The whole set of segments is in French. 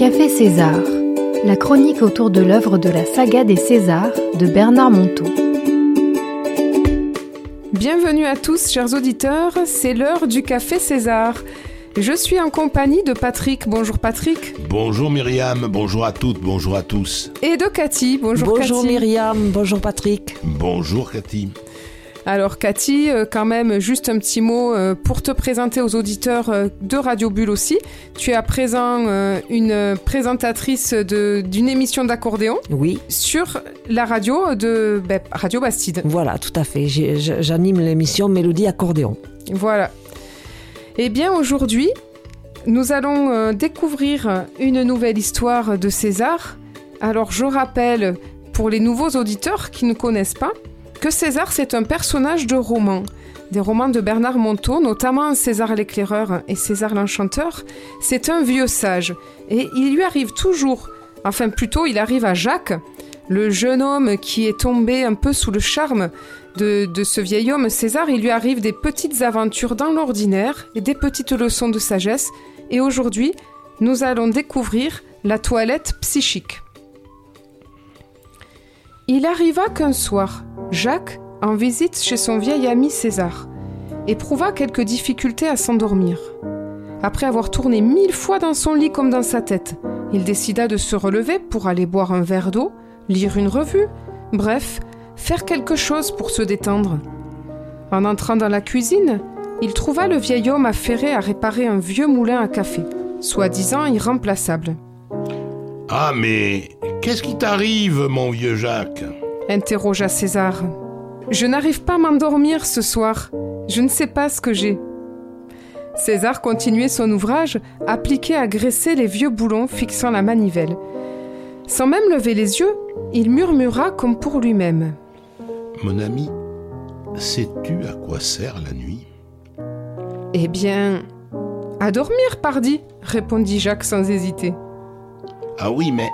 Café César, la chronique autour de l'œuvre de la saga des Césars de Bernard Monteau. Bienvenue à tous, chers auditeurs, c'est l'heure du Café César. Je suis en compagnie de Patrick. Bonjour Patrick. Bonjour Myriam, bonjour à toutes, bonjour à tous. Et de Cathy. Bonjour, bonjour Myriam, bonjour Patrick. Bonjour Cathy. Alors Cathy, euh, quand même, juste un petit mot euh, pour te présenter aux auditeurs euh, de Radio Bulle aussi. Tu es à présent une présentatrice d'une émission d'accordéon. Oui. Sur la radio de ben, Radio Bastide. Voilà, tout à fait. J'anime l'émission Mélodie Accordéon. Voilà. Eh bien aujourd'hui, nous allons découvrir une nouvelle histoire de César. Alors je rappelle, pour les nouveaux auditeurs qui ne connaissent pas, que César, c'est un personnage de roman. Des romans de Bernard Monteau, notamment César l'éclaireur et César l'enchanteur, c'est un vieux sage. Et il lui arrive toujours, enfin plutôt il arrive à Jacques, le jeune homme qui est tombé un peu sous le charme de, de, ce vieil homme, César, il lui arrive des petites aventures dans l'ordinaire et des petites leçons de sagesse. Et aujourd'hui, nous allons découvrir la toilette psychique. Il arriva qu'un soir, Jacques, en visite chez son vieil ami César, éprouva quelques difficultés à s'endormir. Après avoir tourné mille fois dans son lit comme dans sa tête, il décida de se relever pour aller boire un verre d'eau, lire une revue, bref, faire quelque chose pour se détendre. En entrant dans la cuisine, il trouva le vieil homme affairé à réparer un vieux moulin à café, soi-disant irremplaçable. Ah mais qu'est-ce qui t'arrive, mon vieux Jacques? Interrogea César. Je n'arrive pas à m'endormir ce soir. Je ne sais pas ce que j'ai. César continuait son ouvrage, appliqué à graisser les vieux boulons fixant la manivelle. Sans même lever les yeux, il murmura comme pour lui-même. Mon ami, sais-tu à quoi sert la nuit? Eh bien, à dormir, pardi, répondit Jacques sans hésiter. Ah oui, mais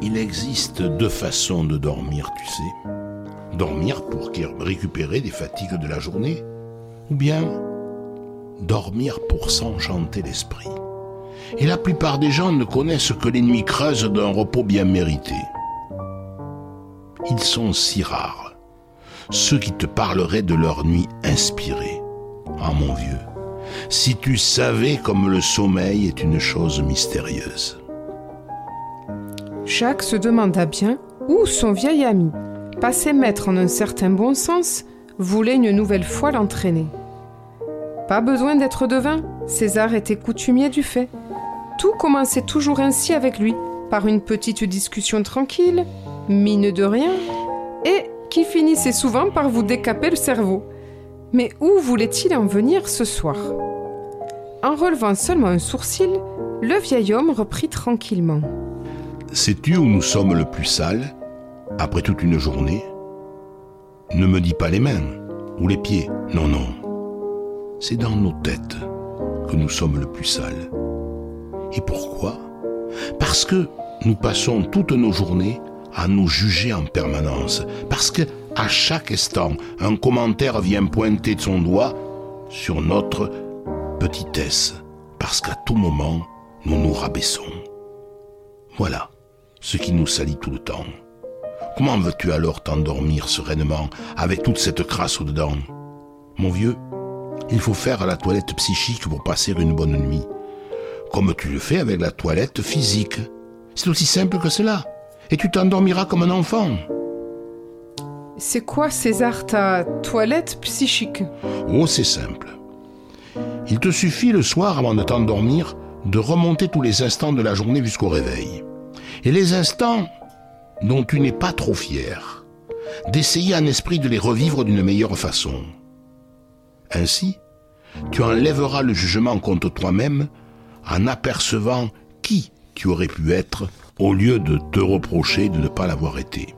il existe deux façons de dormir, tu sais. Dormir pour récupérer des fatigues de la journée, ou bien dormir pour s'enchanter l'esprit. Et la plupart des gens ne connaissent que les nuits creuses d'un repos bien mérité. Ils sont si rares, ceux qui te parleraient de leur nuit inspirée. Ah mon vieux, si tu savais comme le sommeil est une chose mystérieuse. Jacques se demanda bien où son vieil ami, passé maître en un certain bon sens, voulait une nouvelle fois l'entraîner. Pas besoin d'être devin, César était coutumier du fait. Tout commençait toujours ainsi avec lui, par une petite discussion tranquille, mine de rien, et qui finissait souvent par vous décaper le cerveau. Mais où voulait-il en venir ce soir? En relevant seulement un sourcil, le vieil homme reprit tranquillement. Sais-tu où nous sommes le plus sales après toute une journée? Ne me dis pas les mains ou les pieds. Non, non. C'est dans nos têtes que nous sommes le plus sales. Et pourquoi? Parce que nous passons toutes nos journées à nous juger en permanence. Parce que à chaque instant, un commentaire vient pointer de son doigt sur notre petitesse. Parce qu'à tout moment, nous nous rabaissons. Voilà ce qui nous salit tout le temps. Comment veux-tu alors t'endormir sereinement avec toute cette crasse au-dedans? Mon vieux, il faut faire la toilette psychique pour passer une bonne nuit, comme tu le fais avec la toilette physique. C'est aussi simple que cela, et tu t'endormiras comme un enfant. C'est quoi, César, ta toilette psychique? Oh, c'est simple. Il te suffit le soir, avant de t'endormir, de remonter tous les instants de la journée jusqu'au réveil et les instants dont tu n'es pas trop fier, d'essayer en esprit de les revivre d'une meilleure façon. Ainsi, tu enlèveras le jugement contre toi-même en apercevant qui tu aurais pu être au lieu de te reprocher de ne pas l'avoir été.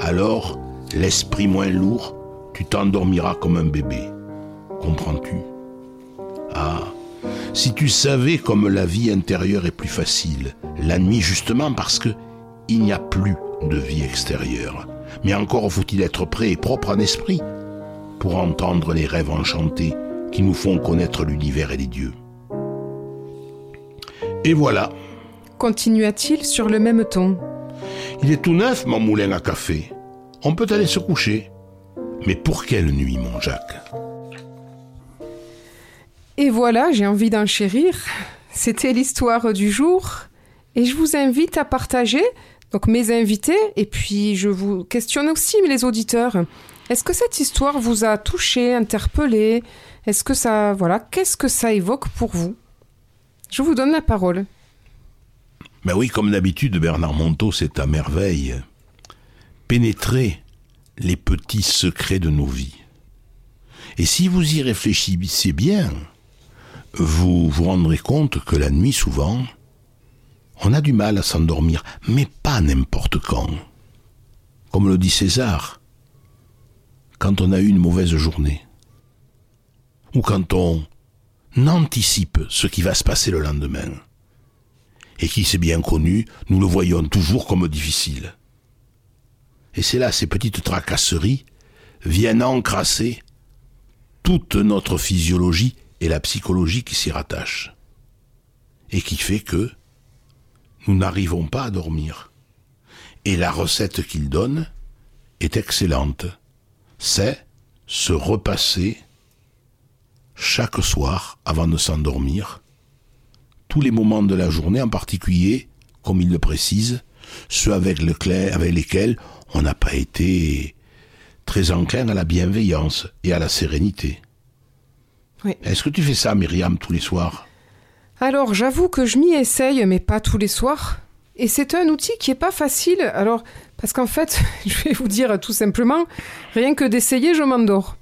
Alors, l'esprit moins lourd, tu t'endormiras comme un bébé. Comprends-tu? Ah, si tu savais comme la vie intérieure est plus facile, la nuit justement parce que il n'y a plus de vie extérieure. Mais encore faut-il être prêt et propre en esprit pour entendre les rêves enchantés qui nous font connaître l'univers et les dieux. Et voilà, continua-t-il sur le même ton. Il est tout neuf, mon moulin à café. On peut aller se coucher. Mais pour quelle nuit, mon Jacques? Et voilà, j'ai envie d'en chérir. C'était l'histoire du jour. Et je vous invite à partager, donc mes invités, et puis je vous questionne aussi les auditeurs. Est-ce que cette histoire vous a touché, interpellé? Est-ce que ça, voilà, qu'est-ce que ça évoque pour vous? Je vous donne la parole. Ben oui, comme d'habitude, Bernard Monteau, c'est à merveille. Pénétrer les petits secrets de nos vies. Et si vous y réfléchissez bien, vous vous rendrez compte que la nuit, souvent, on a du mal à s'endormir, mais pas n'importe quand. Comme le dit César, quand on a eu une mauvaise journée, ou quand on anticipe ce qui va se passer le lendemain, et qui, c'est bien connu, nous le voyons toujours comme difficile. Et c'est là, ces petites tracasseries viennent encrasser toute notre physiologie et la psychologie qui s'y rattache. Et qui fait que nous n'arrivons pas à dormir. Et la recette qu'il donne est excellente. C'est se repasser chaque soir avant de s'endormir tous les moments de la journée, en particulier, comme il le précise, ceux avec, avec lesquels on n'a pas été très enclin à la bienveillance et à la sérénité. Est-ce que tu fais ça, Myriam, tous les soirs? Alors, j'avoue que je m'y essaye, mais pas tous les soirs. Et c'est un outil qui est pas facile. Alors, parce qu'en fait, je vais vous dire tout simplement, rien que d'essayer, je m'endors.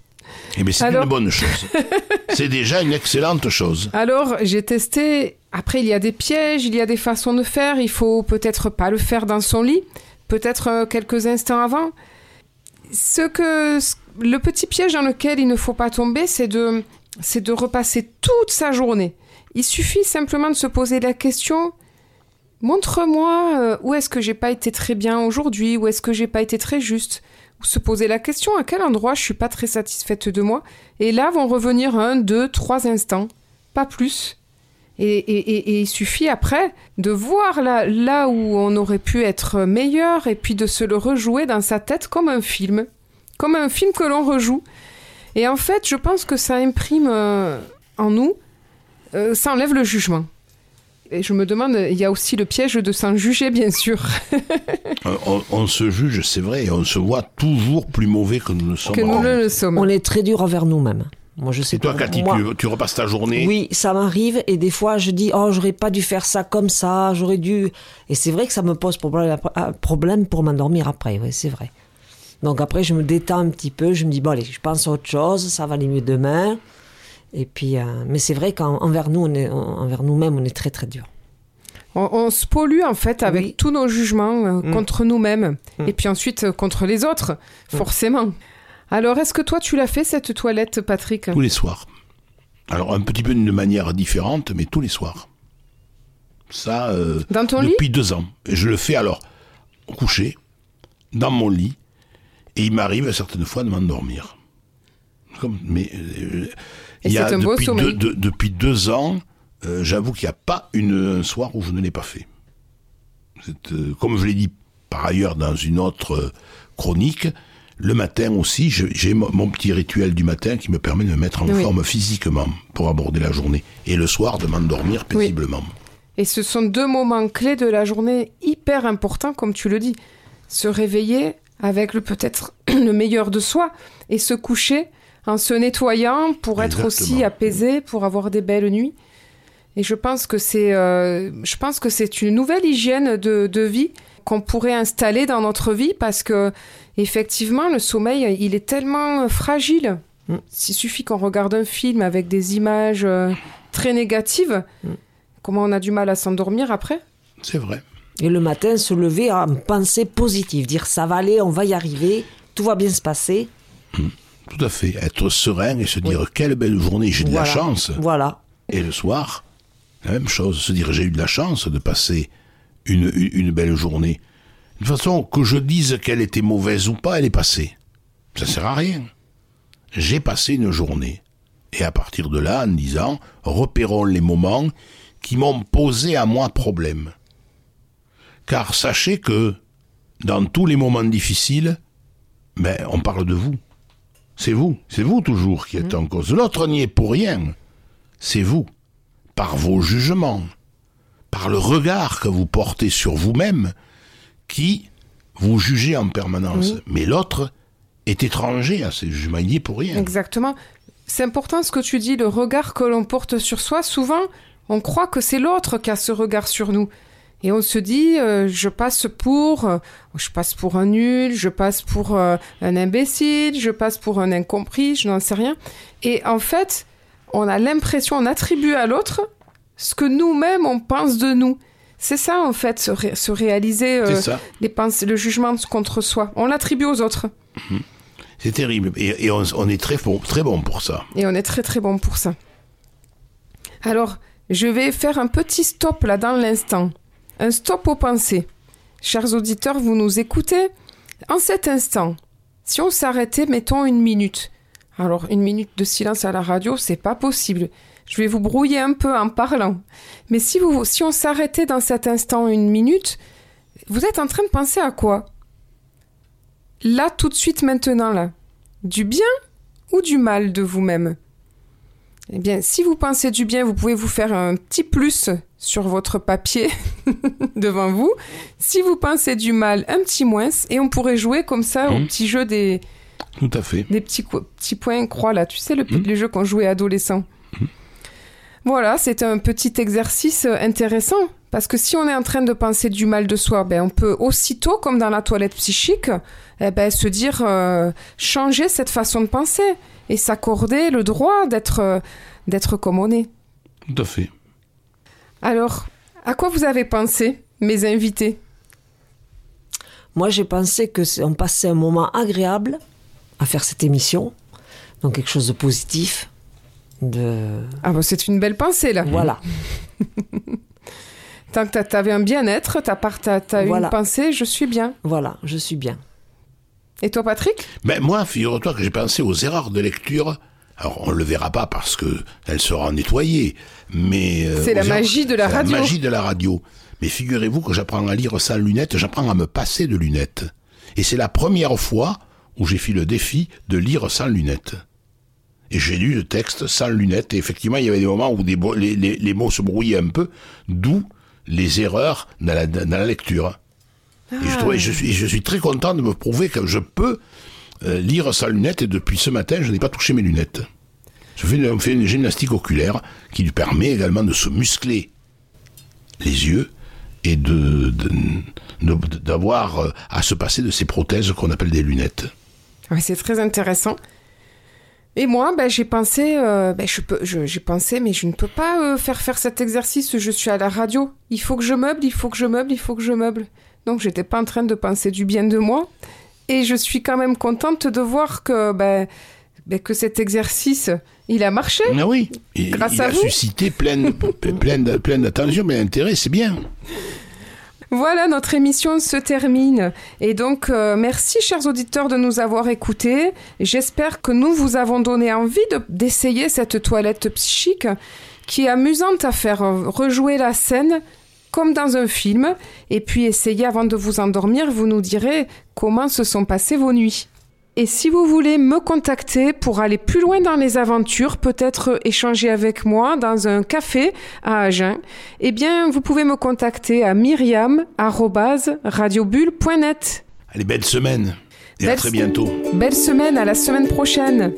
Eh bien, c'est une bonne chose. c'est déjà une excellente chose. Alors, j'ai testé. Après, il y a des pièges, il y a des façons de faire. Il faut peut-être pas le faire dans son lit, peut-être euh, quelques instants avant. Ce que le petit piège dans lequel il ne faut pas tomber, c'est de c'est de repasser toute sa journée. Il suffit simplement de se poser la question montre-moi euh, où est-ce que j'ai pas été très bien aujourd'hui, où est-ce que j'ai pas été très juste. Ou se poser la question à quel endroit je suis pas très satisfaite de moi. Et là vont revenir un, deux, trois instants, pas plus. Et, il suffit après de voir là, là où on aurait pu être meilleur et puis de se le rejouer dans sa tête comme un film. Comme un film que l'on rejoue. Et en fait, je pense que ça imprime euh, en nous, euh, ça enlève le jugement. Et je me demande, il y a aussi le piège de s'en juger, bien sûr. Euh, on, se juge, c'est vrai, et on se voit toujours plus mauvais que nous ne sommes. Que nous le sommes. On est très dur envers nous-mêmes. Moi, je sais et toi, Cathy, tu, repasses ta journée? Oui, ça m'arrive, et des fois, je dis, oh, j'aurais pas dû faire ça comme ça, j'aurais dû. Et c'est vrai que ça me pose problème pour m'endormir après, oui, c'est vrai. Donc après, je me détends un petit peu, je me dis, bon, allez, je pense à autre chose, ça va aller mieux demain. Et puis, euh, mais c'est vrai qu'envers nous, on est, envers nous-mêmes, on est très, très dur. On, se pollue en fait avec tous nos jugements euh, mm. contre nous-mêmes mm. et puis ensuite euh, contre les autres, mm. forcément. Alors, est-ce que toi, tu l'as fait cette toilette, Patrick? Tous les soirs. Alors, un petit peu d'une manière différente, mais tous les soirs. Ça, dans ton depuis deux ans. Et je le fais alors couché, dans mon lit, et il m'arrive certaines fois de m'endormir. mais euh, il y a depuis, deux, depuis deux ans, euh, j'avoue qu'il n'y a pas une, un soir où je ne l'ai pas fait. Euh, comme je l'ai dit par ailleurs dans une autre chronique, le matin aussi, j'ai mon petit rituel du matin qui me permet de me mettre en forme physiquement pour aborder la journée. Et le soir, de m'endormir paisiblement. Et ce sont deux moments clés de la journée hyper importants, comme tu le dis. Se réveiller avec le peut-être le meilleur de soi et se coucher en se nettoyant pour être aussi apaisé, pour avoir des belles nuits. Et je pense que c'est, euh, je pense que c'est une nouvelle hygiène de, de vie qu'on pourrait installer dans notre vie parce que effectivement le sommeil il est tellement fragile. Mm. Il suffit qu'on regarde un film avec des images euh, très négatives, mm. comment on a du mal à s'endormir après? C'est vrai. Et le matin, se lever à penser positive, dire ça va aller, on va y arriver, tout va bien se passer. Hmm. tout à fait. Être serein et se dire quelle belle journée, j'ai de la chance. Voilà. Et le soir, la même chose, se dire j'ai eu de la chance de passer une, une, belle journée. De toute façon, que je dise qu'elle était mauvaise ou pas, elle est passée. Ça sert à rien. J'ai passé une journée. Et à partir de là, en disant, repérons les moments qui m'ont posé à moi problème car sachez que dans tous les moments difficiles, ben, on parle de vous. C'est vous, c'est vous toujours qui êtes Mmh. en cause. L'autre n'y est pour rien. C'est vous, par vos jugements, par le regard que vous portez sur vous-même, qui vous jugez en permanence. Oui. Mais l'autre est étranger à ces jugements, il n'y est pour rien. Exactement. C'est important ce que tu dis, le regard que l'on porte sur soi. Souvent, on croit que c'est l'autre qui a ce regard sur nous. Et on se dit, euh, je passe pour, euh, je passe pour un nul, je passe pour euh, un imbécile, je passe pour un incompris, je n'en sais rien. Et en fait, on a l'impression, on attribue à l'autre ce que nous-mêmes on pense de nous. C'est ça en fait, se, ré- se réaliser les pensées, le jugement contre soi. On l'attribue aux autres. C'est terrible. Et, et on, on est très bon, très bon pour ça. Et on est très très bon pour ça. Alors, je vais faire un petit stop là dans l'instant. Un stop aux pensées. Chers auditeurs, vous nous écoutez En cet instant, si on s'arrêtait, mettons une minute. Alors, une minute de silence à la radio, c'est pas possible. Je vais vous brouiller un peu en parlant. Mais si, vous, si on s'arrêtait dans cet instant une minute, vous êtes en train de penser à quoi? Là, tout de suite, maintenant, là. Du bien ou du mal de vous-même? Eh bien, si vous pensez du bien, vous pouvez vous faire un petit plus sur votre papier devant vous. Si vous pensez du mal, un petit moins. Et on pourrait jouer comme ça au Mhm. petit jeu des, Tout à fait. des petits, petits points croix là. Tu sais, le, Mhm. les jeux qu'on jouait adolescent. Voilà, c'est un petit exercice euh, intéressant. Parce que si on est en train de penser du mal de soi, ben on peut aussitôt, comme dans la toilette psychique, eh ben, se dire euh, changer cette façon de penser et s'accorder le droit d'être euh, d'être comme on est. Tout à fait. Alors, à quoi vous avez pensé, mes invités? Moi, j'ai pensé que on passait un moment agréable à faire cette émission, donc quelque chose de positif, de Ah bah c'est une belle pensée là. voilà. Tant que t'a- t'avais un bien-être, t'as part- t'as- t'as Voilà. une pensée, je suis bien. Voilà, je suis bien. Et toi, Patrick? Ben, moi, figure-toi que j'ai pensé aux erreurs de lecture. Alors, on le verra pas parce que elle sera nettoyée, mais euh, C'est la magie de la radio. La magie de la radio. Mais figurez-vous que j'apprends à lire sans lunettes, j'apprends à me passer de lunettes. Et c'est la première fois où j'ai fait le défi de lire sans lunettes. Et j'ai lu le texte sans lunettes. Et effectivement, il y avait des moments où des les, les- les mots se brouillaient un peu, d'où les erreurs dans la, dans la lecture. Et je, trouvais- je, suis, je suis très content de me prouver que je peux euh, lire sans lunettes. Et depuis ce matin, je n'ai pas touché mes lunettes. Je fais on fait une gymnastique oculaire qui lui permet également de se muscler les yeux et de, d'avoir euh, à se passer de ces prothèses qu'on appelle des lunettes. C'est très intéressant. Et moi, ben, j'ai pensé, euh, ben, je peux, j'ai pensé, mais je ne peux pas faire faire cet exercice. Je suis à la radio. Il faut que je meuble, il faut que je meuble, il faut que je meuble. Donc, j'étais pas en train de penser du bien de moi. Et je suis quand même contente de voir que, ben, ben, que cet exercice, il a marché. Ah oui, Grâce il à a vous. suscité plein, d'attention, plein d'intérêt, c'est bien. Voilà, notre émission se termine. Et donc, euh, merci, chers auditeurs, de nous avoir écoutés. J'espère que nous vous avons donné envie de- d'essayer cette toilette psychique qui est amusante à faire rejouer la scène comme dans un film. Et puis, essayez avant de vous endormir, vous nous direz comment se sont passées vos nuits. Et si vous voulez me contacter pour aller plus loin dans les aventures, peut-être échanger avec moi dans un café à Agen, eh bien, vous pouvez me contacter à myriam@radiobulle.net. Allez, belle semaine. Et à très bientôt. Belle semaine, à la semaine prochaine.